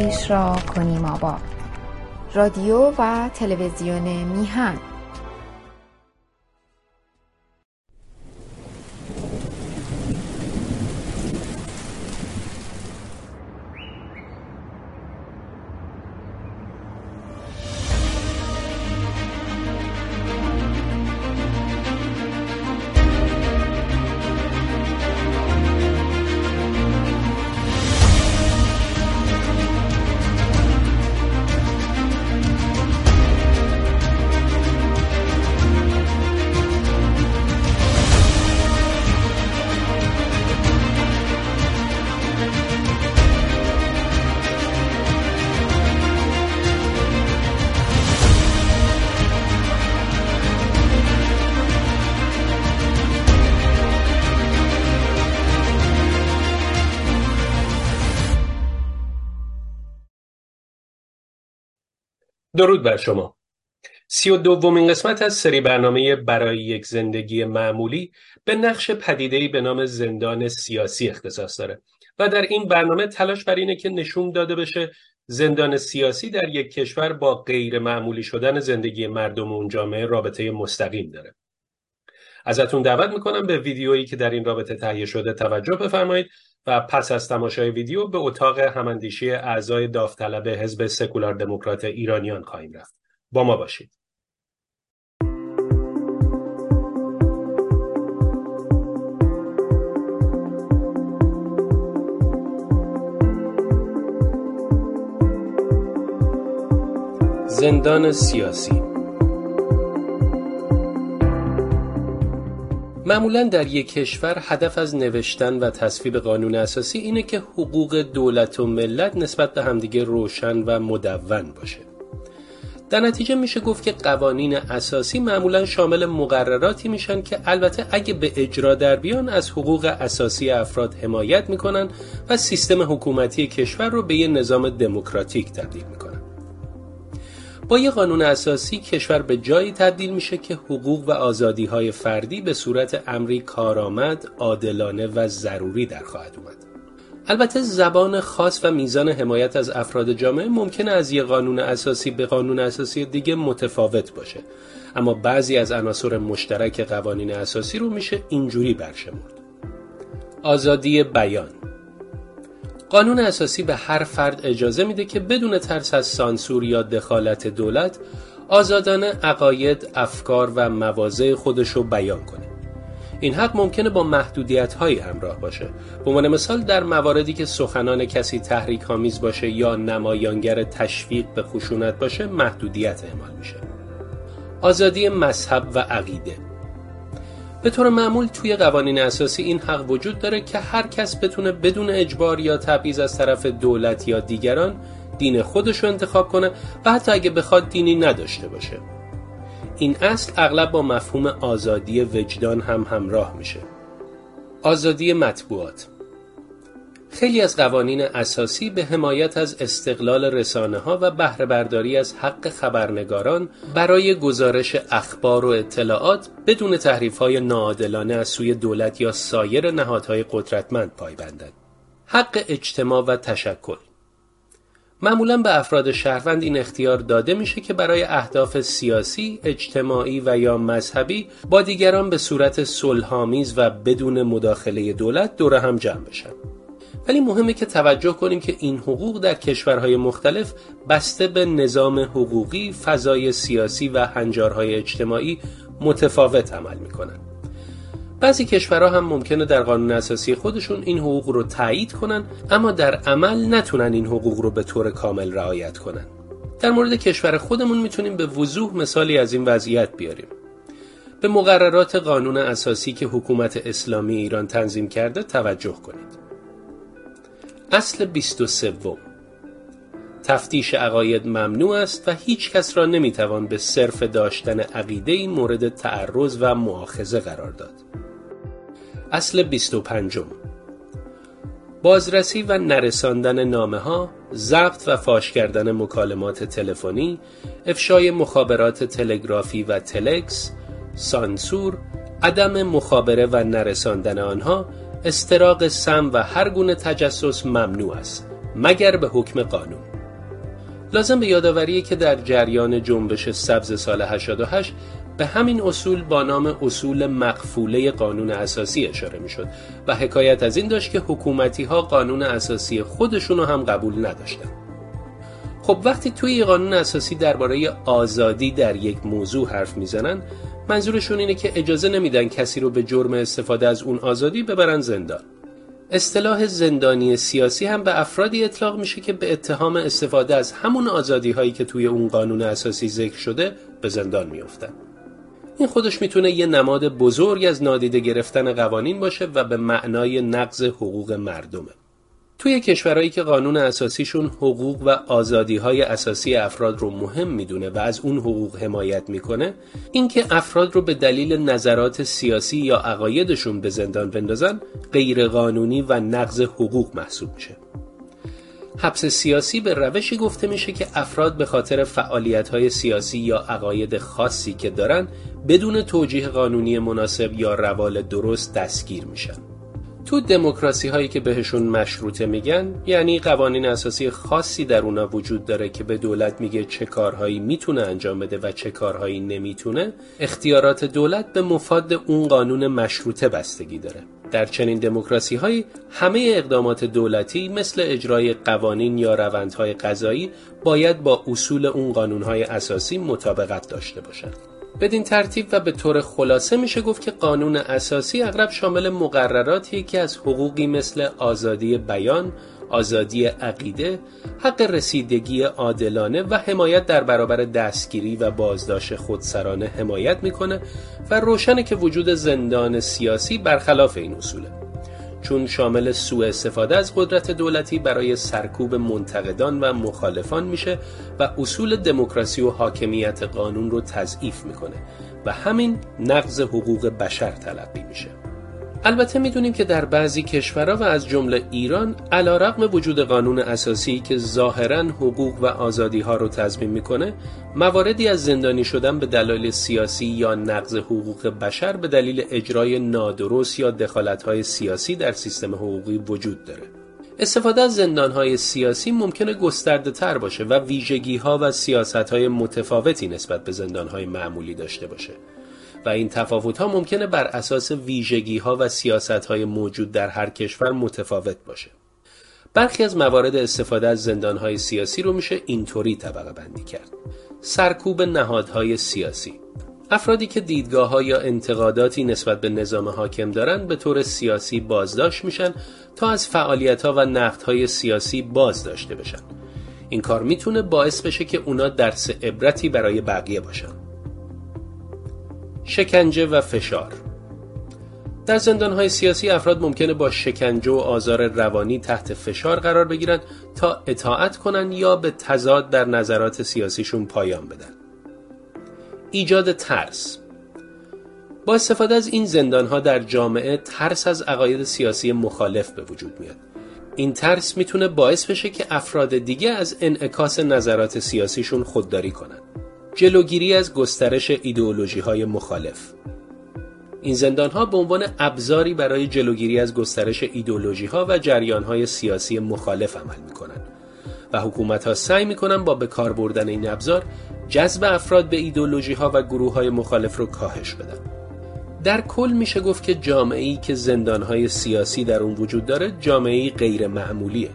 خیش را کنیم آباد. رادیو و تلویزیون میهن. درود بر شما. سی و دومین قسمت از سری برنامه برای یک زندگی معمولی به نقش پدیدهی به نام زندان سیاسی اختصاص داره و در این برنامه تلاش بر اینه که نشون داده بشه زندان سیاسی در یک کشور با غیر معمولی شدن زندگی مردم اون جامعه رابطه مستقیم داره. ازتون دعوت می‌کنم به ویدیویی که در این رابطه تهیه شده توجه بفرمایید و پس از تماشای ویدیو به اتاق هماندیشی اعضای داوطلب حزب سکولار دموکرات ایرانیان خواهیم رفت. با ما باشید. زندان سیاسی معمولا در یک کشور هدف از نوشتن و تصویب قانون اساسی اینه که حقوق دولت و ملت نسبت به همدیگه روشن و مدون باشه. در نتیجه میشه گفت که قوانین اساسی معمولا شامل مقرراتی میشن که البته اگه به اجرا در بیان از حقوق اساسی افراد حمایت می‌کنن و سیستم حکومتی کشور رو به یه نظام دموکراتیک تبدیل می‌کنن. با یه قانون اساسی کشور به جایی تبدیل میشه که حقوق و آزادی های فردی به صورت امری کارآمد، عادلانه و ضروری در خواهد اومد. البته زبان خاص و میزان حمایت از افراد جامعه ممکنه از یه قانون اساسی به قانون اساسی دیگه متفاوت باشه. اما بعضی از عناصر مشترک قوانین اساسی رو میشه اینجوری برشمرد. آزادی بیان. قانون اساسی به هر فرد اجازه میده که بدون ترس از سانسور یا دخالت دولت آزادانه عقاید، افکار و مواضع خودش رو بیان کنه. این حق ممکنه با محدودیت هایی همراه باشه. به عنوان مثال در مواردی که سخنان کسی تحریک آمیز باشه یا نمایانگر تشویق به خشونت باشه محدودیت اعمال میشه. آزادی مذهب و عقیده به طور معمول توی قوانین اساسی این حق وجود داره که هر کس بتونه بدون اجبار یا تبعیض از طرف دولت یا دیگران دین خودش رو انتخاب کنه و حتی اگه بخواد دینی نداشته باشه. این اصل اغلب با مفهوم آزادی وجدان هم همراه میشه. آزادی مطبوعات. خیلی از قوانین اساسی به حمایت از استقلال رسانه ها و بهره برداری از حق خبرنگاران برای گزارش اخبار و اطلاعات بدون تحریف های ناعادلانه از سوی دولت یا سایر نهادهای قدرتمند پایبندند. حق اجتماع و تشکل معمولا به افراد شهروند این اختیار داده میشه که برای اهداف سیاسی، اجتماعی و یا مذهبی با دیگران به صورت صلحآمیز و بدون مداخله دولت دور هم جمع بشن. ولی مهمه که توجه کنیم که این حقوق در کشورهای مختلف بسته به نظام حقوقی، فضای سیاسی و هنجارهای اجتماعی متفاوت عمل می‌کنن. بعضی کشورها هم ممکنه در قانون اساسی خودشون این حقوق رو تایید کنن اما در عمل نتونن این حقوق رو به طور کامل رعایت کنن. در مورد کشور خودمون می‌تونیم به وضوح مثالی از این وضعیت بیاریم. به مقررات قانون اساسی که حکومت اسلامی ایران تنظیم کرده توجه کنید. اصل 23 تفتیش عقاید ممنوع است و هیچ کس را نمی‌توان به صرف داشتن عقیده مورد تعرض و معاخزه قرار داد. اصل 25 بازرسی و نرساندن نامه ها، ضبط و فاش کردن مکالمات تلفنی، افشای مخابرات تلگرافی و تلکس، سانسور، عدم مخابره و نرساندن آنها استراق سم و هر گونه تجسس ممنوع است مگر به حکم قانون لازم به یادآوریه که در جریان جنبش سبز سال 88 به همین اصول با نام اصول مقفوله قانون اساسی اشاره می شد و حکایت از این داشت که حکومتی ها قانون اساسی خودشون رو هم قبول نداشتن. خب وقتی توی قانون اساسی درباره آزادی در یک موضوع حرف می‌زنن منظورشون اینه که اجازه نمیدن کسی رو به جرم استفاده از اون آزادی ببرن زندان. اصطلاح زندانی سیاسی هم به افرادی اطلاق میشه که به اتهام استفاده از همون آزادی هایی که توی اون قانون اساسی ذکر شده به زندان میافتن. این خودش می‌تونه یه نماد بزرگ از نادیده گرفتن قوانین باشه و به معنای نقض حقوق مردمه. توی کشورهایی که قانون اساسیشون حقوق و آزادی های اساسی افراد رو مهم می‌دونه و از اون حقوق حمایت می‌کنه اینکه افراد رو به دلیل نظرات سیاسی یا عقایدشون به زندان بندازن غیر قانونی و نقض حقوق محسوب میشه. حبس سیاسی به روشی گفته میشه که افراد به خاطر فعالیت های سیاسی یا عقاید خاصی که دارن بدون توجیه قانونی مناسب یا روال درست دستگیر میشن. تو دموکراسی هایی که بهشون مشروطه میگن یعنی قوانین اساسی خاصی در اونا وجود داره که به دولت میگه چه کارهایی می‌تونه انجام بده و چه کارهایی نمی‌تونه اختیارات دولت به مفاد اون قانون مشروطه بستگی داره در چنین دموکراسی هایی همه اقدامات دولتی مثل اجرای قوانین یا روندهای قضایی باید با اصول اون قانونهای اساسی مطابقت داشته باشند. بدین ترتیب و به طور خلاصه میشه گفت که قانون اساسی اغلب شامل مقرراتی که از حقوقی مثل آزادی بیان، آزادی عقیده، حق رسیدگی عادلانه و حمایت در برابر دستگیری و بازداشت خودسرانه حمایت می‌کنه و روشنه که وجود زندان سیاسی برخلاف این اصوله. چون شامل سوء استفاده از قدرت دولتی برای سرکوب منتقدان و مخالفان میشه و اصول دموکراسی و حاکمیت قانون رو تضعیف می‌کنه. و همین نقض حقوق بشر تلقی میشه. البته می‌دونیم که در بعضی کشورها و از جمله ایران رقم وجود قانون اساسی که ظاهرا حقوق و آزادی ها رو تضمین می‌کنه مواردی از زندانی شدن به دلایل سیاسی یا نقض حقوق بشر به دلیل اجرای نادرست یا دخالت های سیاسی در سیستم حقوقی وجود داره. استفاده از زندان های سیاسی ممکنه گسترده تر باشه و ویژگی ها و سیاست های متفاوتی نسبت به زندان های معمولی داشته باشه. و این تفاوت ها ممکنه بر اساس ویژگی ها و سیاست های موجود در هر کشور متفاوت باشه. برخی از موارد استفاده از زندان های سیاسی رو میشه اینطوری طبقه بندی کرد. سرکوب نهادهای سیاسی افرادی که دیدگاه ها یا انتقاداتی نسبت به نظام حاکم دارند به طور سیاسی بازداشت میشن تا از فعالیت ها و نقد های سیاسی باز داشته بشن. این کار می‌تونه باعث بشه که اونا درس عبرتی برای بقیه باشن. شکنجه و فشار در زندانهای سیاسی افراد ممکنه با شکنجه و آزار روانی تحت فشار قرار بگیرند تا اطاعت کنند یا به تضاد در نظرات سیاسیشون پایان بدن. ایجاد ترس با استفاده از این زندانها در جامعه ترس از عقاید سیاسی مخالف به وجود میاد. این ترس می‌تونه باعث بشه که افراد دیگه از انعکاس نظرات سیاسیشون خودداری کنند. جلوگیری از گسترش ایدئولوژی های مخالف. این زندان ها به عنوان ابزاری برای جلوگیری از گسترش ایدئولوژی ها و جریان های سیاسی مخالف عمل می کنند و حکومت ها سعی می کنند با به کار بردن این ابزار جذب افراد به ایدئولوژی ها و گروه های مخالف رو کاهش بدن. در کل میشه گفت که جامعه ای که زندان های سیاسی در اون وجود داره جامعه غیر معمولیه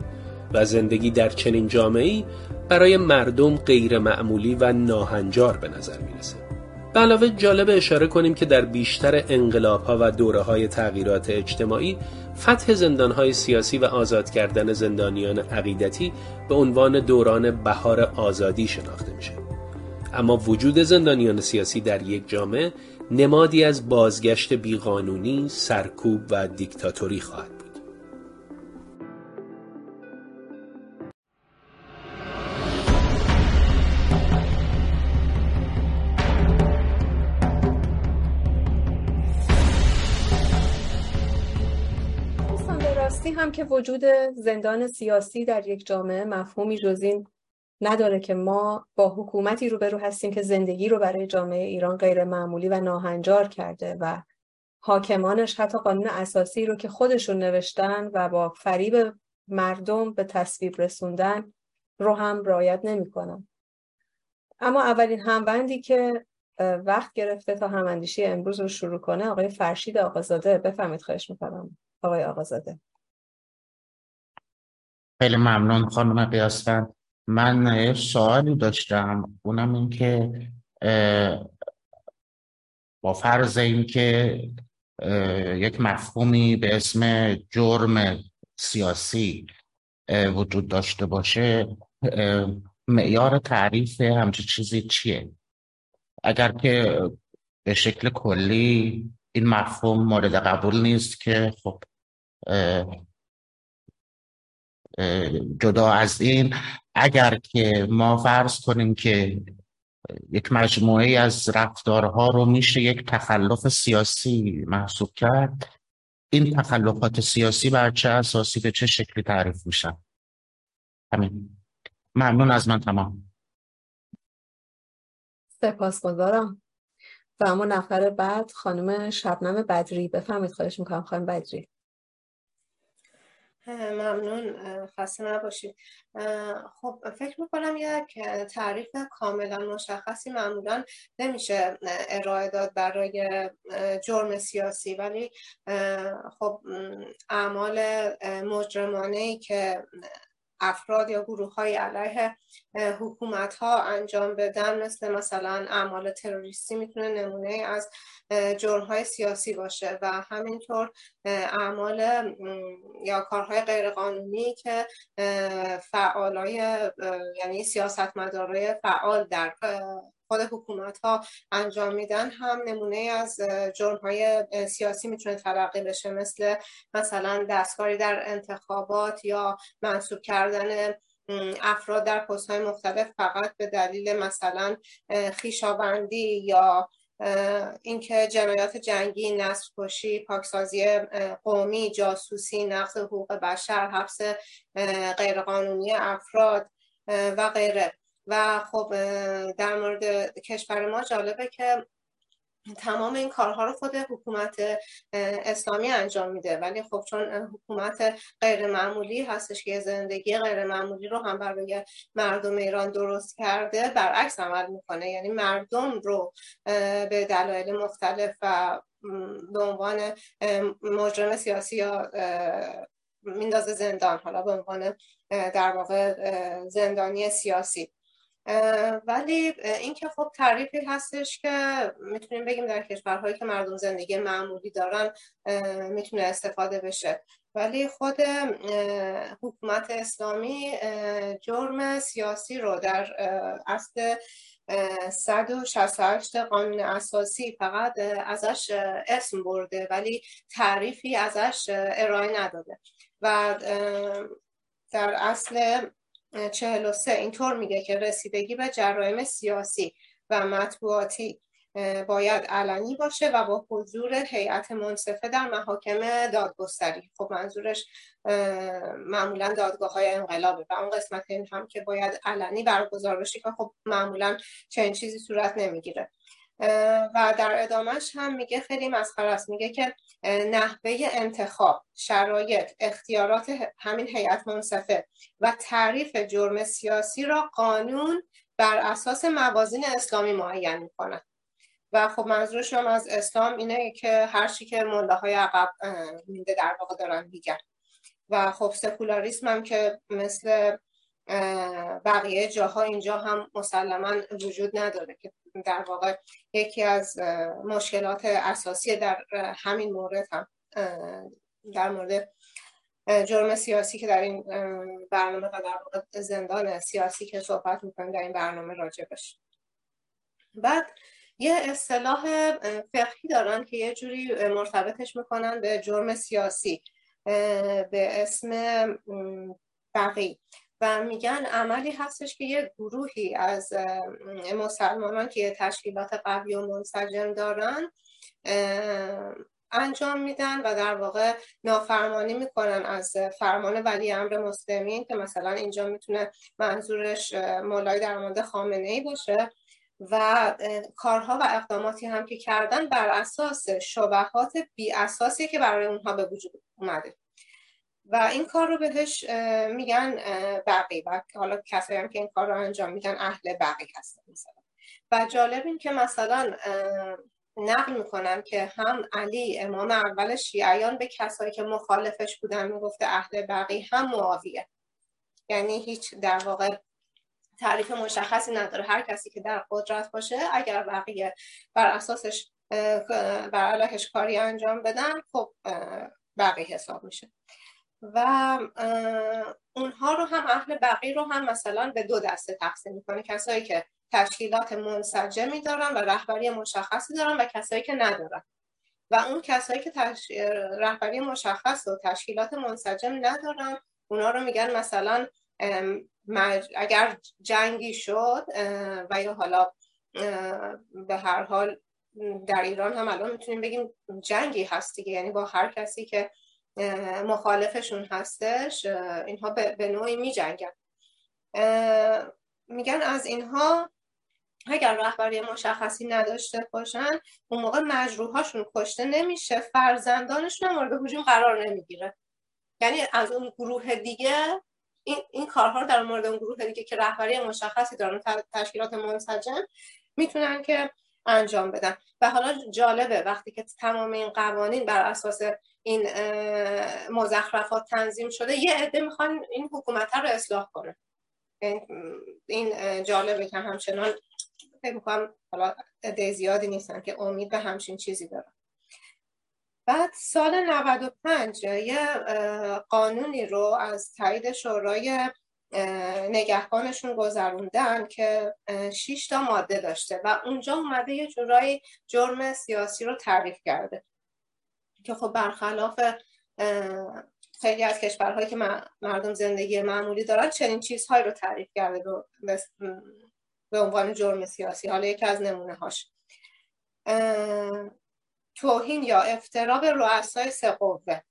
و زندگی در چنین جامعه ای برای مردم غیر معمولی و ناهنجار به نظر می‌رسه. به علاوه جالب اشاره کنیم که در بیشتر انقلاب ها و دوره های تغییرات اجتماعی فتح زندان های سیاسی و آزاد کردن زندانیان عقیدتی به عنوان دوران بهار آزادی شناخته میشه. اما وجود زندانیان سیاسی در یک جامعه نمادی از بازگشت بیقانونی، سرکوب و دیکتاتوری خواهد هم که وجود زندان سیاسی در یک جامعه مفهومی جز این نداره که ما با حکومتی روبرو هستیم که زندگی رو برای جامعه ایران غیر معمولی و ناهنجار کرده و حاکمانش حتی قانون اساسی رو که خودشون نوشتن و با فریب مردم به تصویب رسوندن رو هم رعایت نمی‌کنن. اما اولین همبندی که وقت گرفته تا هماندیشی امروز رو شروع کنه آقای فرشید آقازاده. بفهمید خواهش می‌کنم. آقای آقازاده. خیلی ممنون خانم قیاسفند من سوالی داشتم اونم این که با فرض اینکه یک مفهومی به اسم جرم سیاسی وجود داشته باشه معیار تعریف همچه چیزی چیه؟ اگر که به شکل کلی این مفهوم مورد قبول نیست که خب جدا از این اگر که ما فرض کنیم که یک مجموعه از رفتارها رو میشه یک تخلف سیاسی محسوب کرد این تخلفات سیاسی بر چه اساسی به چه شکلی تعریف میشن همین. ممنون از من تمام. سپاسگزارم. و اما نفر بعد خانم شبنم بدری. بفهمید خواهش می‌کنم خانم بدری. ممنون. خسته نباشید. خب فکر می‌کنم یک تعریف کاملا مشخصی معمولا نمیشه ارائه داد برای جرم سیاسی ولی خب اعمال مجرمانه ای که افراد یا گروه های علیه حکومت ها انجام بدن مثل مثلا اعمال تروریستی می‌تونه نمونه از جرم های سیاسی باشه و همینطور اعمال یا کارهای غیرقانونی که فعالای یعنی سیاستمدارای فعال در خود حکومت ها انجام میدن هم نمونه از جرم های سیاسی می‌تونه تلقی بشه مثل مثلا دستکاری در انتخابات یا منصوب کردن افراد در پست مختلف فقط به دلیل مثلا خیشاوندی یا اینکه جنایات جنگی، نسل کشی، پاکسازی قومی، جاسوسی، نقض حقوق بشر، حبس غیرقانونی افراد و غیره. و خب در مورد کشور ما جالبه که تمام این کارها رو خود حکومت اسلامی انجام میده. ولی خب چون حکومت غیر معمولی هستش که زندگی غیر معمولی رو هم برای مردم ایران درست کرده برعکس عمل می‌کنه. یعنی مردم رو به دلایل مختلف و به عنوان مجرم سیاسی یا میندازه زندان حالا به عنوان در واقع زندانی سیاسی. ولی اینکه خب تعریفی هستش که می‌تونیم بگیم در کشورهایی که مردم زندگی معمولی دارن می‌تونه استفاده بشه. ولی خود حکومت اسلامی جرم سیاسی رو در اصل 168 قانون اساسی فقط ازش اسم برده ولی تعریفی ازش ارائه نداده. و در اصل 43 اینطور میگه که رسیدگی به جرایم سیاسی و مطبوعاتی باید علنی باشه و با حضور هیئت منصفه در محاکم دادگستری. خب منظورش معمولا دادگاه های انقلابه و اون قسمت این هم که باید علنی برگزار بشه که خب معمولا چنین چیزی صورت نمی‌گیره. و در ادامهش هم میگه خیلی مسخره است. میگه که نحوه انتخاب شرایط اختیارات همین هیئت منصفه و تعریف جرم سیاسی را قانون بر اساس موازین اسلامی معین می‌کنه و خب منظورشون از اسلام اینه که هر چی که مله های عقب مونده در واقع دارن میگن. و خب سکولاریسم هم که مثل بقیه جاها اینجا هم مسلما وجود نداره که در واقع یکی از مشکلات اساسی در همین مورد هم در مورد جرم سیاسی که در این برنامه و در واقع زندان سیاسی که صحبت می‌کنیم در این برنامه راجبش بعد یه اصطلاح فقهی دارن که یه جوری مرتبطش می‌کنن به جرم سیاسی به اسم بقی و میگن عملی هستش که یه گروهی از مسلمانان که تشکیلات قوی و منسجم دارن انجام میدن و در واقع نافرمانی می‌کنن از فرمان ولی امر مسلمین که مثلا اینجا می‌تونه منظورش مولای در مورد خامنه ای باشه و کارها و اقداماتی هم که کردن بر اساس شبهات بی اساسی که برای اونها به وجود اومده. و این کار رو بهش میگن بقی و حالا کسایی هم که این کار رو انجام میدن اهل بقی هستن مثلا. و جالب این که مثلا نقل می‌کنن که هم علی امام اول شیعیان به کسایی که مخالفش بودن می‌گفته اهل بقی هم معاویه. یعنی هیچ در واقع تعریف مشخصی نداره. هر کسی که در قدرت باشه اگر بقیه بر اساسش بر علیهش کاری انجام بدن خب بقیه حساب میشه. و اونها رو هم اهل بقی رو هم مثلا به دو دسته تقسیم می‌کنه. کسایی که تشکیلات منسجمی دارن و رهبری مشخصی دارن و کسایی که ندارن. و اون کسایی که تش... رهبری مشخص و تشکیلات منسجم ندارن اونا رو میگن مثلا اگر جنگی شد و یا حالا به هر حال در ایران هم الان می‌تونیم بگیم جنگی هست دیگه. یعنی با هر کسی که مخالفشون هستش اینها به نوعی می جنگن میگن از اینها اگر رهبری مشخصی نداشته باشن اون موقع مجروحاشون کشته نمیشه فرزندانشون مورد حجوم قرار نمی‌گیره. یعنی از اون گروه دیگه این, این کارها رو در مورد اون گروه دیگه که رهبری مشخصی دارن تشکیلات منسجم می‌تونن که انجام بدن. و حالا جالبه وقتی که تمام این قوانین بر اساس این مزخرفات تنظیم شده یه عده می‌خوان این حکومت رو اصلاح کنه. این جالبه که همچنان فکر می‌کنم حالا عده زیادی نیستن که امید به همچین چیزی دارن. بعد سال 95 یه قانونی رو از تایید شورای نگهبانشون گذروندن که 6 تا ماده داشته و اونجا اومده یه جورایی جرم سیاسی رو تعریف کرده که خب برخلاف خیلی از کشورهایی که مردم زندگی معمولی دارن چنین چیزهایی رو تعریف کرده به عنوان جرم سیاسی. حالا یکی از نمونه هاش توهین یا افترا به رؤسای سه قوه.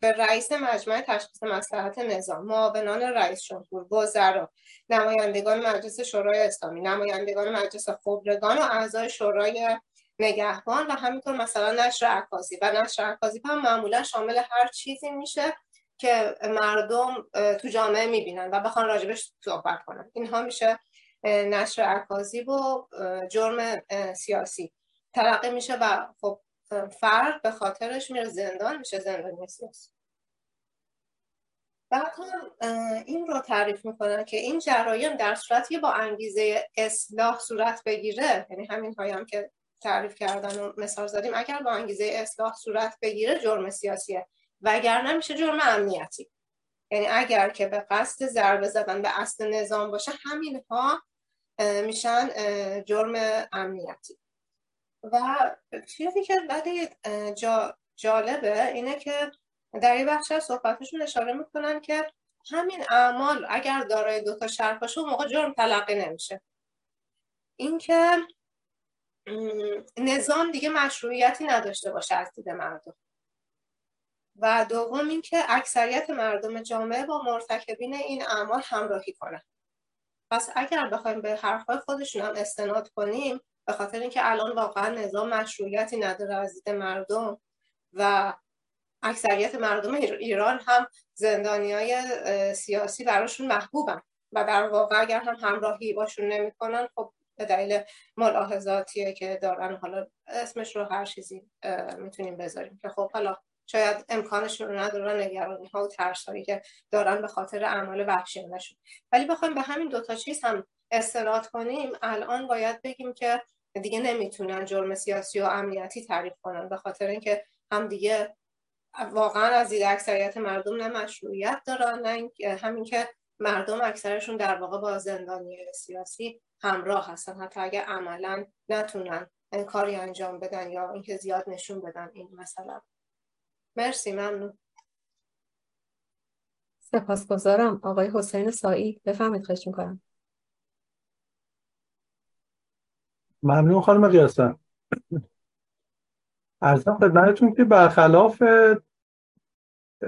به رئیس مجمع تشخیص مصلحت نظام معاونان رئیس جمهور وزرا نمایندگان مجلس شورای اسلامی نمایندگان مجلس خبرگان و اعضای شورای نگهبان و همینطور مثلا نشر عکاسی. و نشر عکاسی هم معمولا شامل هر چیزی میشه که مردم تو جامعه می‌بینن و بخوان راجبش صحبت کنن. اینها میشه نشر عکاسی و جرم سیاسی. تلقی میشه و خب فرد به خاطرش میره. زندان میشه زندانی سیاسی بعد هم این رو تعریف می‌کنن که این جرایم در صورتی با انگیزه اصلاح صورت بگیره یعنی همین هایم که تعریف کردن و مثال زدیم اگر با انگیزه اصلاح صورت بگیره جرم سیاسیه. و اگر نمیشه جرم امنیتی. یعنی اگر که به قصد ضربه زدن به اصل نظام باشه همین ها میشن جرم امنیتی. و چیزی که ولی جا جالبه اینه که در این بخش از صحبتشون اشاره می‌کنن که همین اعمال اگر دارای دوتا شرط باشه موقع جرم تلقی نمیشه. اینکه نظام دیگه مشروعیتی نداشته باشه از دید مردم. و دوم اینکه اکثریت مردم جامعه با مرتکبین این اعمال همراهی کنن. پس اگر بخوایم به حرفهای خودشون هم استناد کنیم به خاطر اینکه الان واقعا نظام مشروعیتی نداره از دید مردم و اکثریت مردم ایران هم زندانی های سیاسی براشون محبوبن و در واقع اگر هم همراهی باشون نمی‌کنن خب به دلیل ملاحظاتیه که دارن حالا اسمش رو هر چیزی می‌تونیم بذاریم که خب حالا شاید امکانشون رو ندارن نگرانی ها و ترس که دارن به خاطر اعمال وحشیانهشون ولی بخوایم به همین دوتا چیز هم استناد کنیم الان باید بگیم که دیگه نمی‌تونن جرم سیاسی و امنیتی تعریف کنن. به خاطر اینکه هم دیگه واقعا از دید اکثریت مردم نه مشروعیت دارن نه همین که مردم اکثرشون در واقع با زندانی سیاسی همراه هستن. حتی اگه عملا نتونن این کاری انجام بدن یا اینکه زیاد نشون بدن این مثلا مرسی ممنون. سپاسگزارم آقای حسین سایی بفهمید خواهش می‌کنم. ممنون خانم قیاسم. ارزم خدمتتون که برخلاف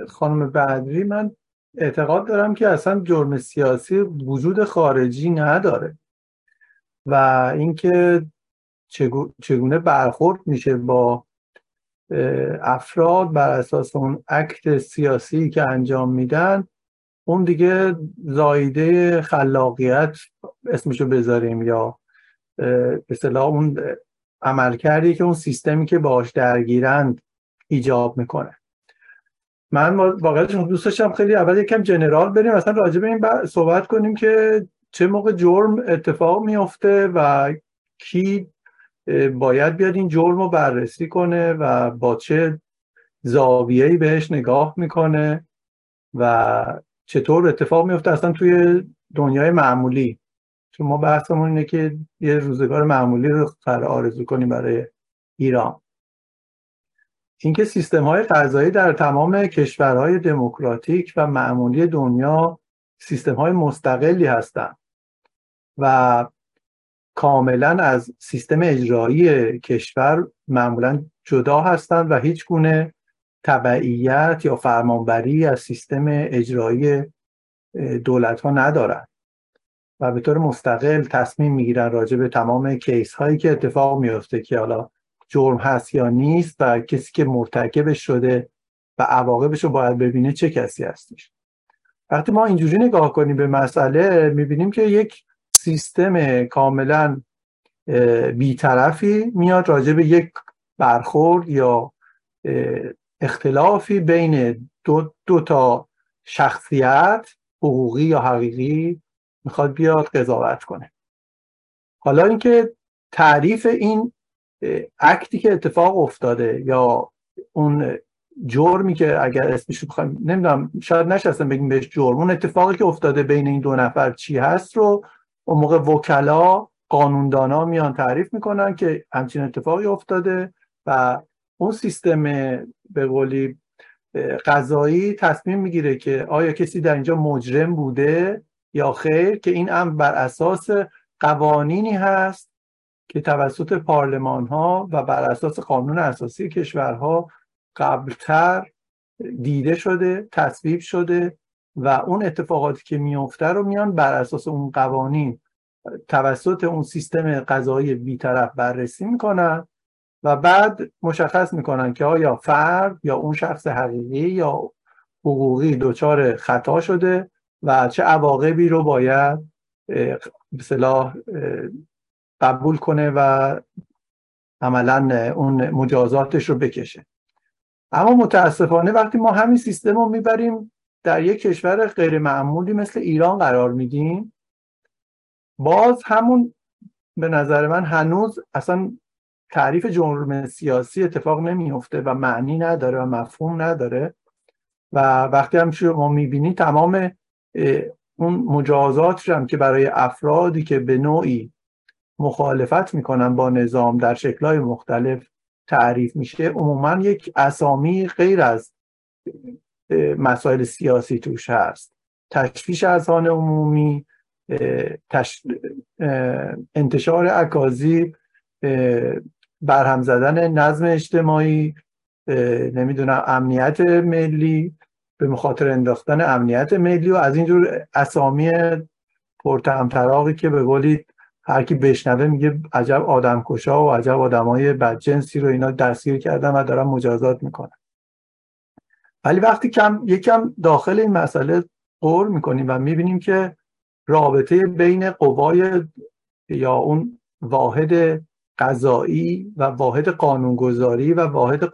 خانم بعدی من اعتقاد دارم که اصلا جرم سیاسی وجود خارجی نداره و اینکه چگونه برخورد میشه با افراد بر اساس اون عکت سیاسی که انجام میدن اون دیگه زایده خلاقیت اسمشو بذاریم یا به اون عمل کردی که اون سیستمی که باش درگیرند ایجاب می‌کنه. من واقعا دوست داشتم خیلی اول یکم جنرال بریم مثلا راجع به این صحبت کنیم که چه موقع جرم اتفاق میفته و کی باید بیاد این جرم رو بررسی کنه و با چه زاویه‌ای بهش نگاه می‌کنه و چطور اتفاق میفته اصلا توی دنیای معمولی چون ما بحثمون اینه که یه روزگار معمولی رو قرار آرزو کنیم برای ایران. اینکه سیستم های قضایی در تمام کشورهای دموکراتیک و معمولی دنیا سیستم های مستقلی هستند و کاملا از سیستم اجرایی کشور معمولا جدا هستند و هیچ گونه تبعیت یا فرمانبری از سیستم اجرایی دولت ها ندارند. و به طور مستقل تصمیم می‌گیرن راجع به تمام کیس هایی که اتفاق میفته که حالا جرم هست یا نیست و کسی که مرتکبش شده و عواقبش رو باید ببینه چه کسی هستش. وقتی ما اینجوری نگاه کنیم به مسئله می‌بینیم که یک سیستم کاملا بیطرفی میاد راجع به یک برخورد یا اختلافی بین دو, دو تا شخصیت حقوقی یا حقیقی می‌خواد بیاد قضاوت کنه. حالا اینکه تعریف این اکتی که اتفاق افتاده یا اون جرمی که اگر اسمش بخوایم نمی‌دونم شاید نشستم بگیم بهش جرم. اون اتفاقی که افتاده بین این دو نفر چی هست رو اون موقع وکلا قانوندانا میان تعریف می‌کنن که همچین اتفاقی افتاده و اون سیستم به قولی قضایی تصمیم می‌گیره که آیا کسی در اینجا مجرم بوده یا خیر که این امر بر اساس قوانینی هست که توسط پارلمان ها و بر اساس قانون اساسی کشورها قبلتر دیده شده تصویب شده و اون اتفاقاتی که میفته رو میان بر اساس اون قوانین توسط اون سیستم قضایی بیطرف بررسی می‌کنن و بعد مشخص می‌کنن که آیا فرد یا اون شخص حقیقی یا حقوقی دچار خطا شده و چه عواقبی رو باید به قبول کنه و عملا اون مجازاتش رو بکشه. اما متاسفانه وقتی ما همین سیستم رو می‌بریم در یک کشور غیر معمولی مثل ایران قرار میدیم باز همون به نظر من هنوز اصلا تعریف جرم سیاسی اتفاق نمیفته و معنی نداره و مفهوم نداره. و وقتی هم شما می‌بینی تمام اون مجازات هم که برای افرادی که به نوعی مخالفت می‌کنن با نظام در شکلهای مختلف تعریف میشه عموما یک اسامی غیر از مسائل سیاسی توش هست. تشویش اذهان عمومی انتشار اکاذیب برهم زدن نظم اجتماعی نمی‌دونم امنیت ملی به مخاطر انداختن امنیت ملی و از اینجور اسامی پرتهمتراقی که به قولی هر کی بشنوه میگه عجب آدمکشا و عجب آدمای بدجنسی رو اینا دستگیر کردن و دارن مجازات می‌کنن. ولی وقتی کم یکم داخل این مسئله قور می‌کنیم و می‌بینیم که رابطه بین قوای یا اون واحد قضایی و واحد قانونگذاری و واحد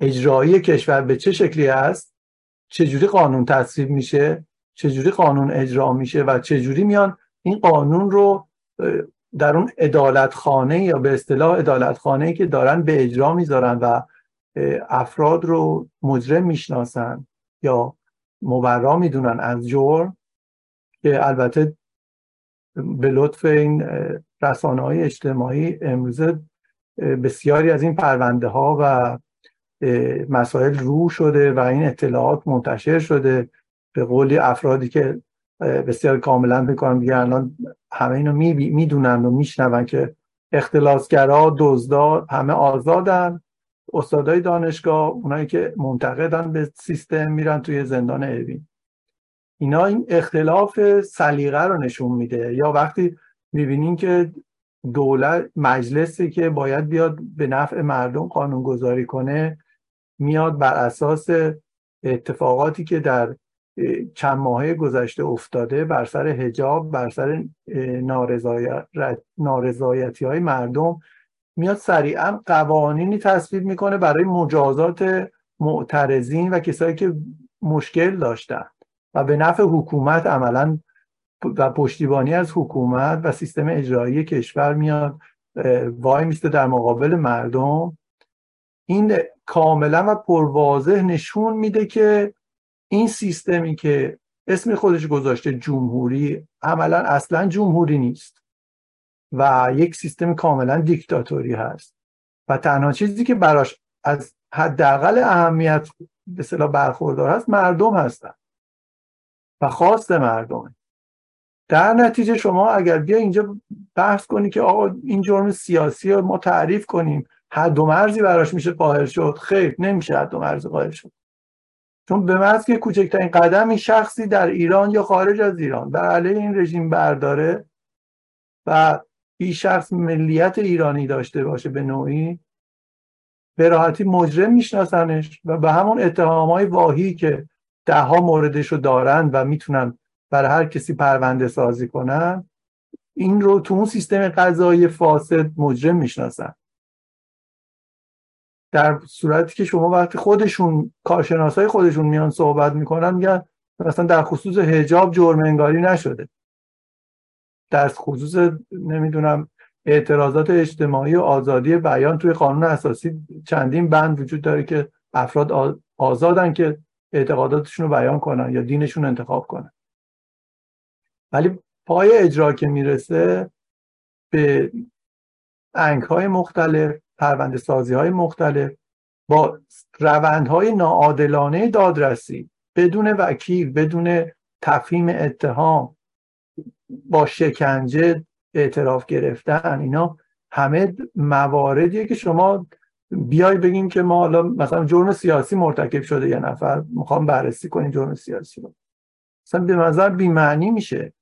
اجرایی کشور به چه شکلی است؟ چجوری قانون تصویب میشه؟ چجوری قانون اجرا میشه؟ و چجوری میان این قانون رو در اون ادالت خانه یا به اصطلاح ادالت خانه که دارن به اجرا می‌ذارن و افراد رو مجرم می‌شناسن یا مبرا می‌دونن از جرم که البته به لطف این رسانه های اجتماعی امروزه بسیاری از این پرونده ها و مسائل رو شده و این اطلاعات منتشر شده. به قولی افرادی که بسیار کاملا می‌کنم دیگه الان همه اینو می‌دونن و میشنون که اختلاسگرا دزدا همه آزادن. استادای دانشگاه اونایی که منتقدن به سیستم میرن توی زندان اوین اینا این اختلاف سلیقه رو نشون میده. یا وقتی می‌بینین که دولت مجلسی که باید بیاد به نفع مردم قانون گذاری کنه میاد بر اساس اتفاقاتی که در چند ماهه گذشته افتاده بر سر هجاب بر سر نارضایتی های مردم میاد سریعا قوانینی تصویب می‌کنه برای مجازات معترضین و کسایی که مشکل داشتن و به نفع حکومت عملا و پشتیبانی از حکومت و سیستم اجرایی کشور میاد وای میسته در مقابل مردم. این کاملا و پرواضح نشون میده که این سیستمی که اسم خودش گذاشته جمهوری عملا اصلا جمهوری نیست و یک سیستم کاملا دیکتاتوری هست. و تنها چیزی که براش از حداقل اهمیت به صلاح برخوردار هست مردم هستن. و خواست مردمه در نتیجه شما اگر بیا اینجا بحث کنی که آقا این جرم سیاسی رو ما تعریف کنیم. حد و مرزی براش میشه قائل شد. خیر نمیشه حد و مرز قائل شد. چون به محض که کوچکترین قدم این شخصی در ایران یا خارج از ایران. بر علیه این رژیم برداره و این شخص ملیت ایرانی داشته باشه به نوعی. به راحتی مجرم میشناسنش و به همون اتهام های واهی که ده ها موردش رو دارن و می‌تونن برای هر کسی پرونده سازی کنن این رو تو اون سیستم قضایی فاسد مجرم می‌شناسن. در صورتی که شما وقتی خودشون کارشناسای خودشون میان صحبت می‌کنن میگن مثلا در خصوص هجاب جرم انگاری نشده. در خصوص نمی‌دونم اعتراضات اجتماعی و آزادی بیان توی قانون اساسی چندین بند وجود داره که افراد آزادن که اعتقاداتشون رو بیان کنن یا دینشون انتخاب کنن. ولی پای اجرا که می‌رسه به انگ های مختلف پرونده سازی های مختلف با روندهای ناعادلانه دادرسی بدون وکیل بدون تفهیم اتهام با شکنجه اعتراف گرفتن اینا همه مواردیه که شما بیای بگین که ما حالا مثلا جرم سیاسی مرتکب شده یه نفر می‌خوام بررسی کنیم جرم سیاسی رو. مثلا به نظر بیمعنی میشه.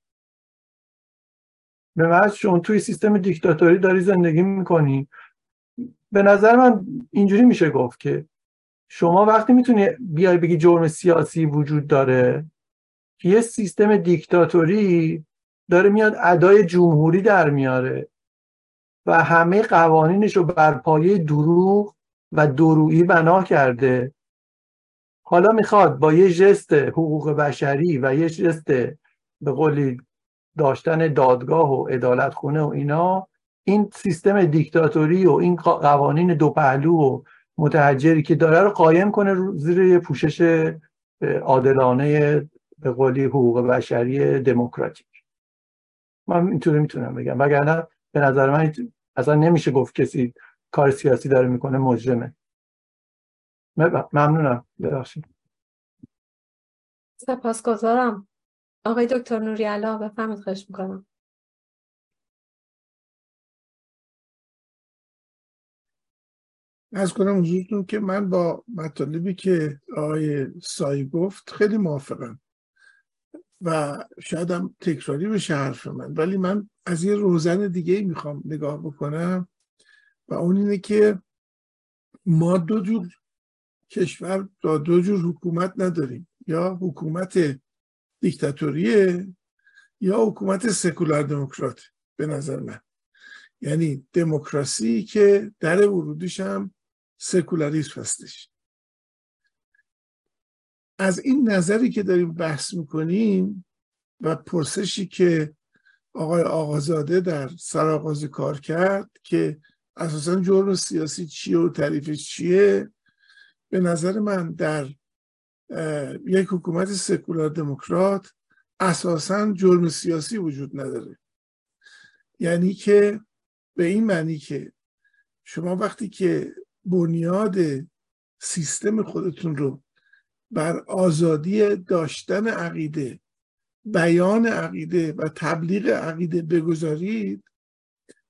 به محض چون توی سیستم دیکتاتوری داری زندگی می‌کنی به نظر من اینجوری میشه گفت که شما وقتی می‌تونی بیای بگی جرم سیاسی وجود داره یه سیستم دیکتاتوری داره میاد ادای جمهوری در میاره و همه قوانینش رو بر پایه دروغ و درویی بنا کرده. حالا می‌خواد با یه جست حقوق بشری و یه جست به قولی داشتن دادگاه و عدالت خونه و اینا این سیستم دیکتاتوری و این قوانین دو پهلو و متحجری که داره رو قایم کنه زیر پوشش عادلانه به قولی حقوق بشری دموکراتیک. من اینطوری می‌تونم بگم. وگرنه به نظر من اصلا نمیشه گفت کسی کار سیاسی داره می‌کنه مجرمه. ممنونم. ببخشید. سپاسگزارم. آقای دکتر نوری علا بفهمید خواهش می‌کنم. از کنم حضورتون که من با مطالبی که آقای سایی گفت خیلی موافقم. و شاید هم تکراری بشه حرف من ولی من از یه روزن دیگه می‌خوام نگاه بکنم و اون اینه که ما دو جور کشور دو, دو جور حکومت نداریم. یا حکومت دیکتاتوریه یا حکومت سکولار دموکرات به نظر من. یعنی دموکراسی که در ورودیش هم سکولاریسم هستش. از این نظری که داریم بحث می‌کنیم و پرسشی که آقای آقازاده در سرآغاز کار کرد که اساسا جرم سیاسی چیه و تعریفش چیه به نظر من در یک حکومت سکولار دموکرات اساسا جرم سیاسی وجود نداره. یعنی که به این معنی که شما وقتی که بنیاد سیستم خودتون رو بر آزادی داشتن عقیده بیان عقیده و تبلیغ عقیده بگذارید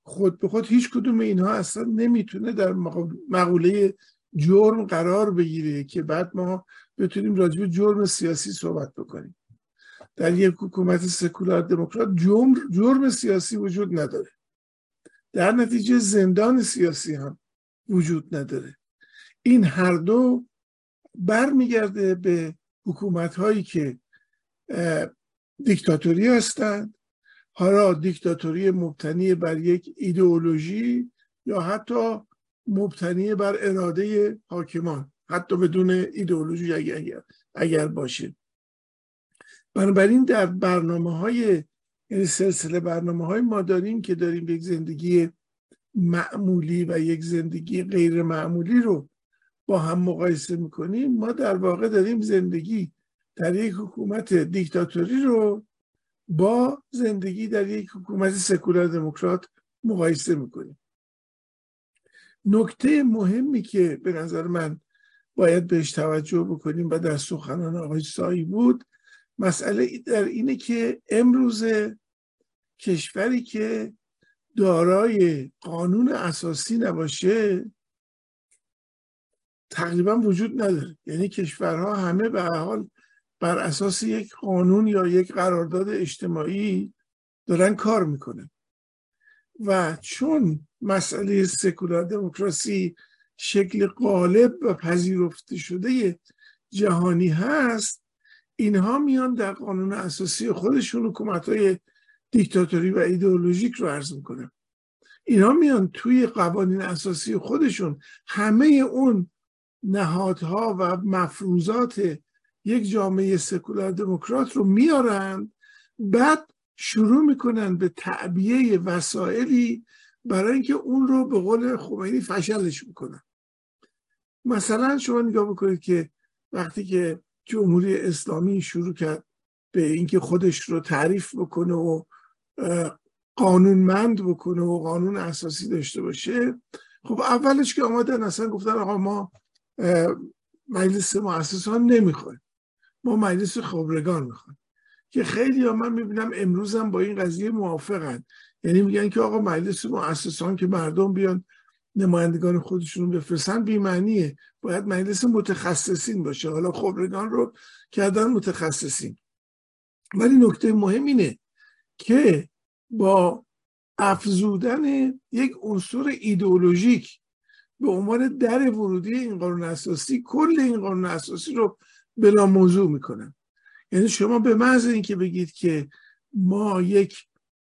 خود به خود هیچ کدوم اینها اصلا نمی‌تونه در مقوله جرم قرار بگیره که بعد ما بتونیم راجع به جرم سیاسی صحبت بکنیم. در یک حکومت سکولار دموکرات جرم, جرم سیاسی وجود نداره. در نتیجه زندان سیاسی هم. وجود نداره. این هر دو برمیگرده به حکومت هایی که دیکتاتوری هستند. حالا دیکتاتوری مبتنی بر یک ایدئولوژی یا حتی مبتنی بر اراده حاکمان. حتی بدون ایدئولوژی اگر, اگر باشه. بنابراین در برنامه های یعنی سلسله برنامه های ما داریم که داریم یک زندگی معمولی و یک زندگی غیر معمولی رو با هم مقایسه می‌کنیم. ما در واقع داریم زندگی در یک حکومت دیکتاتوری رو با زندگی در یک حکومت سکولار دموکرات مقایسه می‌کنیم. نکته مهمی که به نظر من باید بهش توجه بکنیم و در سخنان آقای سایی بود مسئله در اینه که امروز کشوری که دارای قانون اساسی نباشه تقریبا وجود نداره. یعنی کشورها همه به حال بر اساس یک قانون یا یک قرارداد اجتماعی دارن کار می‌کنن. و چون مسئله سکولار دموکراسی شکل غالب و پذیرفته شده جهانی هست اینها میان در قانون اساسی خودشون حکومت های دیکتاتوری و ایدئولوژیک رو عرض می‌کنن اینها میان توی قوانین اساسی خودشون همه اون نهادها و مفروضات یک جامعه سکولار دموکرات رو میارن بعد شروع می‌کنن به تعبیه وسائلی برای اینکه اون رو به قول خمینی فشلش می‌کنن مثلا شما نگاه بکنید که وقتی که جمهوری اسلامی شروع کرد به اینکه خودش رو تعریف بکنه و قانونمند بکنه و قانون اساسی داشته باشه. خب اولش که آمدن اصلا گفتن آقا ما مجلس مؤسسان نمی‌خوایم ما مجلس خبرگان می‌خوایم که خیلی ها من می‌بینم امروز هم با این قضیه موافقن. یعنی میگن که آقا مجلس مؤسسان که مردم بیان نمایندگان خودشون بفرستن بیمعنیه. باید مجلس متخصصین باشه. حالا خبرگان رو کردن متخصصین. ولی نکته مهم اینه که با افزودن یک عنصر ایدئولوژیک به عنوان در ورودی این قانون اساسی کل این قانون اساسی رو بلا موضوع می‌کنن یعنی شما به محض اینکه بگید که ما یک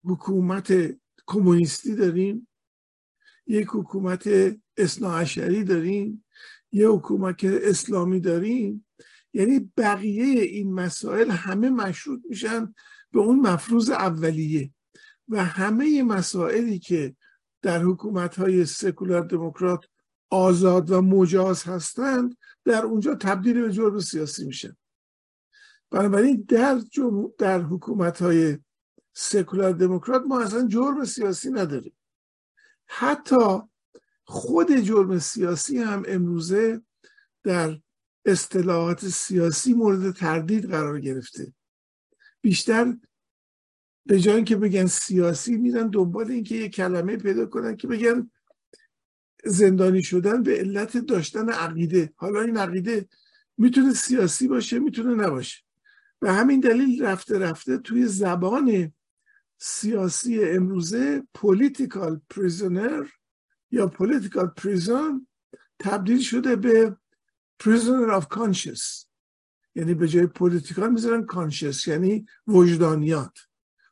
حکومت کمونیستی داریم یک حکومت اصناعشری داریم یک حکومت اسلامی داریم یعنی بقیه این مسائل همه مشروط میشن به اون مفروض اولیه. و همه مسائلی که در حکومت های سکولار دموکرات آزاد و مجاز هستند در اونجا تبدیل به جرم سیاسی میشن بنابراین در, در حکومت های سکولار دموکرات ما اصلا جرم سیاسی نداریم. حتی خود جرم سیاسی هم امروزه در اصطلاحات سیاسی مورد تردید قرار گرفته. بیشتر به جای اینکه بگن سیاسی میرن دنبال اینکه یه کلمه پیدا کنن که بگن زندانی شدن به علت داشتن عقیده. حالا این عقیده می‌تونه سیاسی باشه می‌تونه نباشه. به همین دلیل رفته رفته توی زبان سیاسی امروزه پولیتیکال پریزنر یا political prison تبدیل شده به prisoner of conscience یعنی به جای political می‌ذارن conscience یعنی وجدانیات.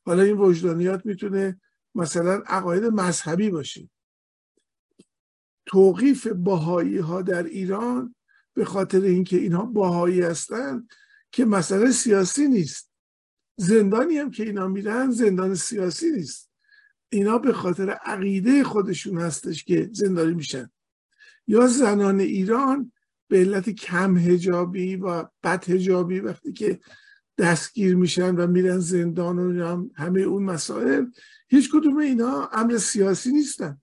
حالا این وجدانیات می‌تونه مثلا عقاید مذهبی باشه. توقیف بهایی ها در ایران به خاطر اینکه اینها بهایی هستند که مسئله سیاسی نیست. زندانی هم که اینا میرن زندان سیاسی نیست. اینا به خاطر عقیده خودشون هستش که زندانی میشن. یا زنان ایران به علت کم هجابی و بد هجابی وقتی که دستگیر میشن و میرن زندان و همه اون مسائل هیچ کدوم اینا امر سیاسی نیستن.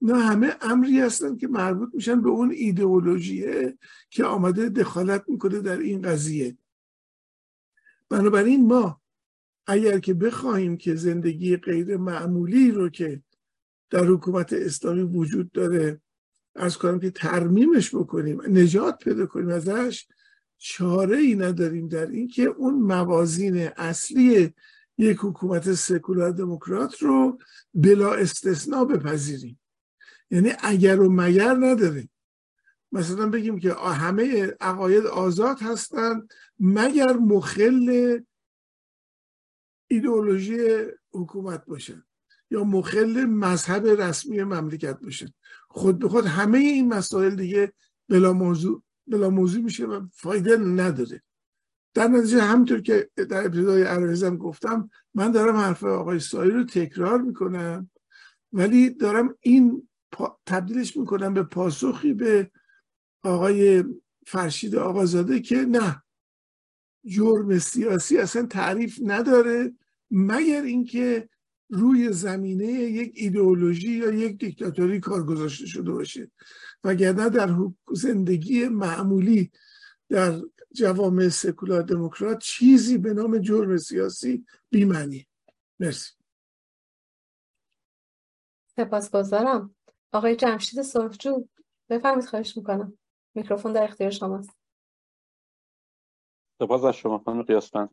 اینا همه امری هستن که مربوط میشن به اون ایدئولوژیه که آمده دخالت می‌کنه در این قضیه. بنابراین ما اگر که بخواهیم که زندگی غیر معمولی رو که در حکومت اسلامی وجود داره از کنم که ترمیمش بکنیم نجات پیدا کنیم ازش چاره ای نداریم در اینکه اون موازین اصلی یک حکومت سکولار دموکرات رو بلا استثناء بپذیریم. یعنی اگر و مگر نداره مثلا بگیم که همه عقاید آزاد هستند مگر مخل ایدئولوژی حکومت باشن یا مخل مذهب رسمی مملکت باشن. خود به خود همه این مسائل دیگه بلا موضوع بلا موضوع میشه و فایده نداره. در نتیجه همینطور که در ابتدای عرایزم گفتم من دارم حرف آقای سایی رو تکرار می‌کنم ولی دارم این تبدیلش می‌کنم به پاسخی به آقای فرشید آقازاده که نه جرم سیاسی اصلا تعریف نداره مگر اینکه روی زمینه یک ایدئولوژی یا یک دیکتاتوری کار گذاشته شده باشه. وگرنه در زندگی معمولی در جوامع سکولار دموکرات چیزی به نام جرم سیاسی بیمعنی مرسی. سپاسگزارم. آقای جمشید صرفجو بفرمید خواهش می‌کنم. میکروفون در اختیار شماست. سپاس از شما خانم قیاسفند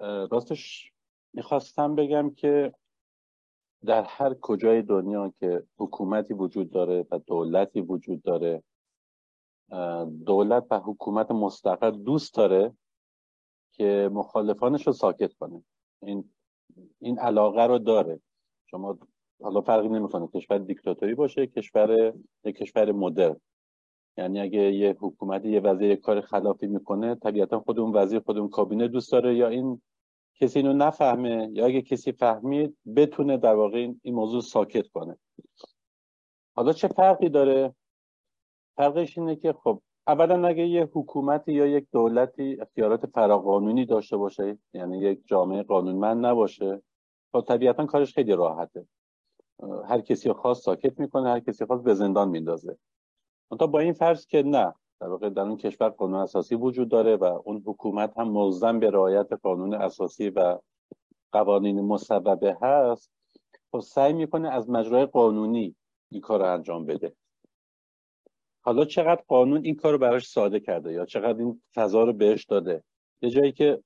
راستش می‌خواستم بگم که در هر کجای دنیا که حکومتی وجود داره و دولتی وجود داره دولت و حکومت مستقر دوست داره که مخالفانش رو ساکت کنه. این این علاقه رو داره. شما حالا فرقی نمی‌کنه کشور دیکتاتوری باشه کشور یک کشور مدرن. یعنی اگه یه حکومت یه وزیر کار خلافی می‌کنه طبیعتا خود اون وزیر خود اون کابینه دوست داره یا این کسی اینو نفهمه یا اگه کسی فهمید بتونه در واقع این موضوع ساکت کنه. حالا چه فرقی داره؟ فرقش اینه که خب اولا اگه یه حکومتی یا یک دولتی اختیارات فراقانونی داشته باشه یعنی یک جامعه قانونمند نباشه خب طبیعتا کارش خیلی راحته. هر کسی خواست ساکت می‌کنه هر کسی خواست به زندان میندازه. تا با این فرض که نه در واقع در اون کشور قانون اساسی وجود داره و اون حکومت هم ملزم به رعایت قانون اساسی و قوانین مصوبه هست. خب سعی می‌کنه از مجرای قانونی این کار رو انجام بده. حالا چقدر قانون این کار رو براش ساده کرده یا چقدر این فضا رو بهش داده؟ یه جایی که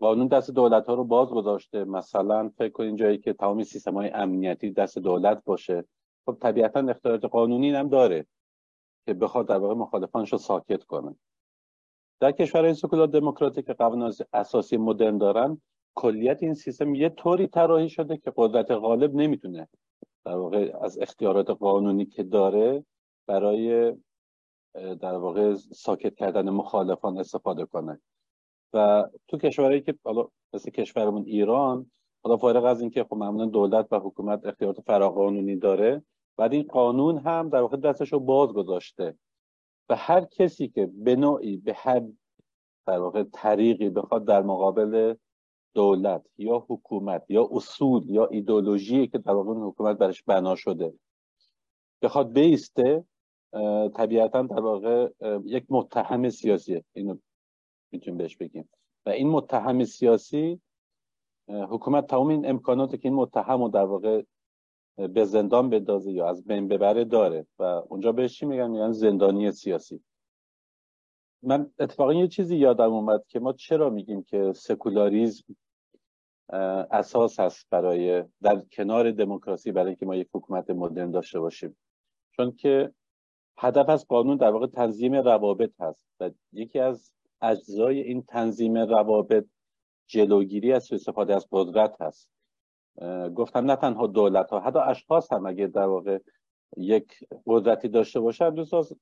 قانون دست دولت ها رو باز گذاشته. مثلا فکر کنین جایی که تمامی سیستم های امنیتی دست دولت باشه. خب طبیعتا اختیارات قانونی هم داره. که بخواد در واقع مخالفانش رو ساکت کنه. در کشورهای سکولار دموکراتیک که قوانین اساسی مدرن دارن کلیت این سیستم یه طوری طراحی شده که قدرت غالب نمی‌تونه در واقع از اختیارات قانونی که داره برای در واقع ساکت کردن مخالفان استفاده کنه. و تو کشورهایی که حالا مثل کشورمون ایران حالا فارغ از اینکه خب معمولا دولت و حکومت اختیارات فراقانونی داره بعد این قانون هم در واقع دستش رو باز گذاشته. و هر کسی که به نوعی به هر در واقع طریقی بخواد در مقابل دولت یا حکومت یا اصول یا ایدولوژی که در واقع حکومت برش بنا شده بخواد بیسته طبیعتا در واقع یک متهم سیاسیه اینو می‌تونیم بهش بگیم. و این متهم سیاسی حکومت تمام این امکاناتی که این متهم رو در واقع به زندان بدازه یا از بین ببره داره. و اونجا بهش چی میگن؟ میگن زندانی سیاسی. من اتفاقا یه چیزی یادم اومد که ما چرا میگیم که سکولاریزم اساس هست برای در کنار دموکراسی برای اینکه ما یک حکومت مدرن داشته باشیم. چون که هدف از قانون در واقع تنظیم روابط هست و یکی از اجزای این تنظیم روابط جلوگیری از استفاده از قدرت هست. گفتم نه تنها دولت ها حتی اشخاص هم اگه در واقع یک قدرتی داشته باشن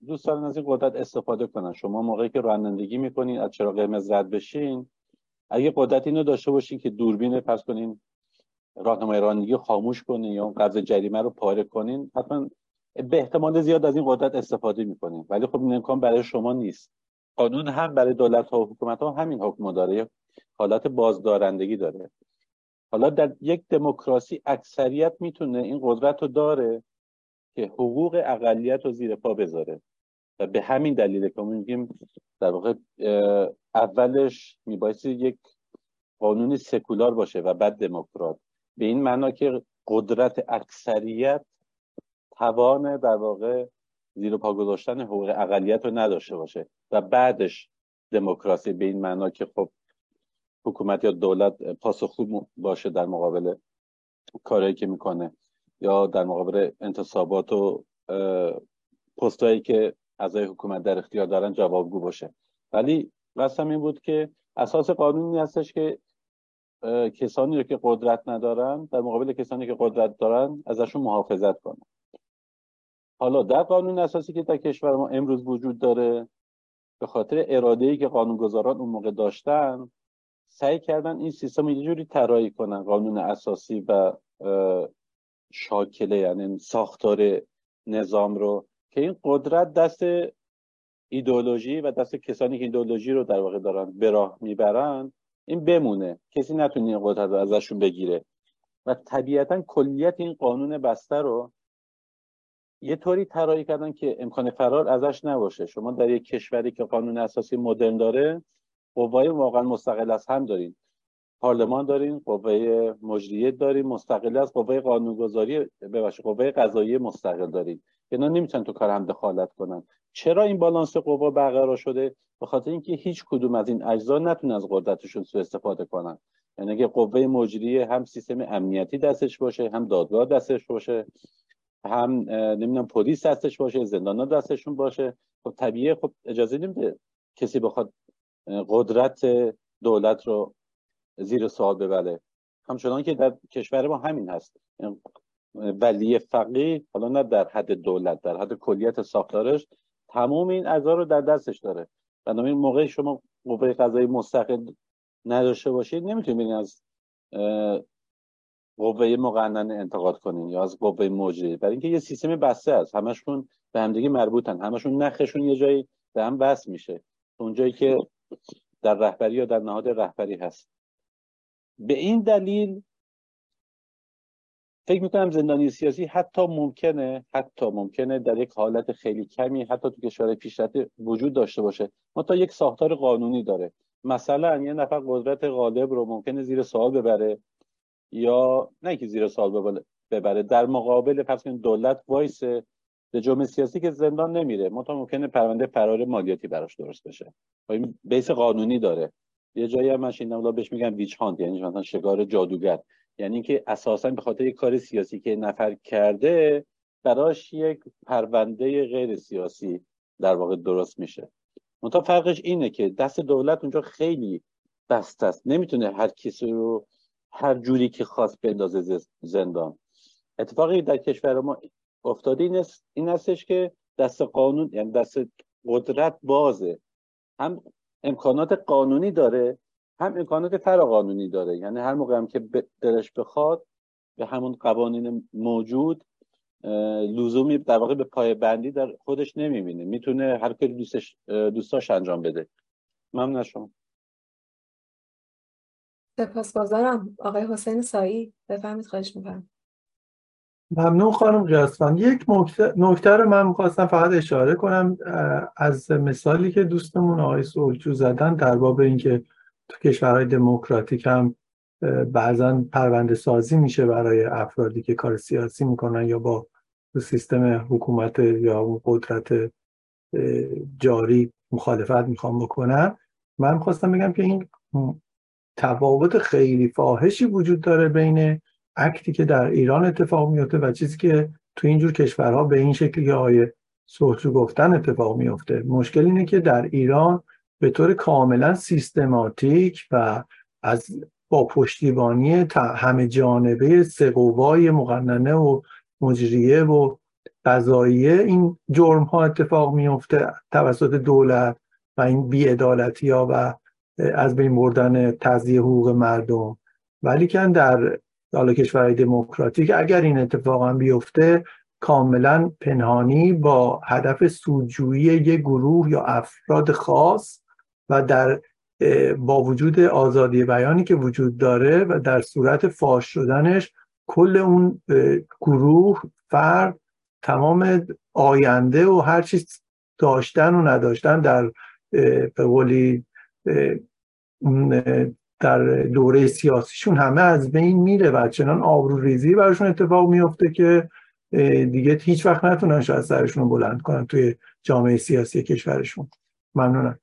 دوست دارن از این قدرت استفاده کنن. شما موقعی که رانندگی می‌کنین از چرا قرمز رد بشین اگه قدرت اینو داشته باشین که دوربین پس کنین راهنمای رانندگی خاموش کنین یا قرض جریمه رو پاره کنین حتما به احتمال زیاد از این قدرت استفاده می‌کنین. ولی خب این امکان برای شما نیست. قانون هم برای دولت ها و حکومت ها همین حکم داره. حالت بازدارندگی داره. حالا در یک دموکراسی اکثریت می‌تونه این قدرت رو داره که حقوق اقلیت رو زیر پا بذاره. و به همین دلیل که میگیم در واقع اولش میبایستی یک قانون سکولار باشه و بعد دموکرات. به این معنا که قدرت اکثریت توان در واقع زیر پا گذاشتن حقوق اقلیت رو نداشته باشه و بعدش دموکراسی به این معنا که خب حکومت یا دولت پاسخگو باشه در مقابل کارهایی که می‌کنه یا در مقابل انتصابات و پستایی که اعضای حکومت در اختیار دارن جوابگو باشه. ولی قسم این بود که اساس قانونی هستش که کسانی رو که قدرت ندارن در مقابل کسانی که قدرت دارن ازشون محافظت کنن. حالا در قانون اساسی که در کشور ما امروز وجود داره به خاطر اراده ای که قانونگذاران اون موقع داشتن سعی کردن این سیستم یه جوری طراحی کنن قانون اساسی و شاکله یعنی ساختار نظام رو که این قدرت دست ایدولوژی و دست کسانی که ایدولوژی رو در واقع دارن به راه می‌برن این بمونه. کسی نتونه این قدرت رو ازشون بگیره. و طبیعتا کلیت این قانون بسته رو یه طوری طراحی کردن که امکان فرار ازش نباشه. شما در یک کشوری که قانون اساسی مدرن داره قوای واقعا مستقل از هم دارین پارلمان دارین قوه مجریه دارین مستقل از قوه قانونگذاری ببخشید قوه قضایی مستقل دارین اینا نمی‌تونن تو کار هم دخالت کنن. چرا این بالانس قوا برقرار شده؟ به خاطر اینکه هیچ کدوم از این اجزا نتونن از قدرتشون سوء استفاده کنن. یعنی اگه قوه مجریه هم سیستم امنیتی دستش باشه هم دادگاه دستش باشه هم نمی‌دونم پلیس دستش باشه زندانا دستشون باشه. خب طبیعه خب اجازه نمیده کسی بخواد قدرت دولت رو زیر سوال ببره. همچنان که در کشور ما همین هست. ولی فقیه حالا نه در حد دولت در حد کلیت ساختارش تمام این اعضا رو در دستش داره. بنابراین موقع شما قوه قضایی مستقل نداشته باشید نمی‌تونید از قوه مقننه انتقاد کنین یا از قوه مجری برای اینکه یه سیستم بسته است. همشون به همدیگه مربوطن. همشون نخشون یه جایی به هم وصل میشه. اونجایی که در رهبری یا در نهاد رهبری هست. به این دلیل فکر می‌کنم زندانی سیاسی حتی ممکنه حتی ممکنه در یک حالت خیلی کمی حتی تو کشور پیشرفته وجود داشته باشه. ما تا یک ساختار قانونی داره. مثلا یه نفر قدرت غالب رو ممکنه زیر سوال ببره یا نه که زیر سوال ببره در مقابل پس دولت وایسه به جرم سیاسی که زندان نمیره. منتها ممکنه پرونده فرار مالیاتی براش درست بشه. و این بیس قانونی داره. یه جایی هم من بهش میگن ویچ هانت یعنی مثلا شکار جادوگر. یعنی که اساسا به خاطر یک کار سیاسی که نفر کرده براش یک پرونده غیر سیاسی در واقع درست میشه. منتها فرقش اینه که دست دولت اونجا خیلی بسته است. نمی‌تونه هر کسی رو هر جوری که خواست بندازه زندان. اتفاقی در کشور ما افتاده این, است، این هستش که دست قانون یعنی دست قدرت بازه. هم امکانات قانونی داره هم امکانات قانونی داره. یعنی هر موقع هم که دلش بخواد به همون قوانین موجود لزومی در واقع به پای بندی در خودش نمی‌بینه. می‌تونه هر کاری دوستش دوستاش انجام بده. ممنون شما. سپاسگزارم. آقای حسین سایی بفهمید خواهش می‌کنم. ممنون خانم قیاسفند یک نکته رو من می‌خواستم فقط اشاره کنم از مثالی که دوستمون آقای سولچو زدن در باب اینکه تو کشورهای دموکراتیک هم بعضا پرونده سازی میشه برای افرادی که کار سیاسی می‌کنن یا با سیستم حکومت یا قدرت جاری مخالفت می‌خوام بکنن. من می‌خواستم بگم که این تفاوت خیلی فاحشی وجود داره بین اکتی که در ایران اتفاق میفته و چیزی که تو اینجور کشورها به این شکلی که آقای سوچو گفتن اتفاق میفته. مشکل اینه که در ایران به طور کاملا سیستماتیک و از با پشتیبانی همه جانبه سقوای مقننه و مجریه و قضاییه این جرم ها اتفاق میفته توسط دولت و این بیعدالتی ها و از بین بردن تضییع حقوق مردم. ولی که در حالا کشورهای دموکراتیک اگر این اتفاق هم بیفته کاملا پنهانی با هدف سودجویی یک گروه یا افراد خاص و در با وجود آزادی بیانی که وجود داره و در صورت فاش شدنش کل اون گروه فرد تمام آینده و هر چیز داشتن و نداشتن در به قولی در دوره سیاسیشون همه از بین میره و چنان آبرو ریزی براشون اتفاق میفته که دیگه هیچ وقت نتونن شاید سرشون بلند کنن توی جامعه سیاسی کشورشون. ممنونم.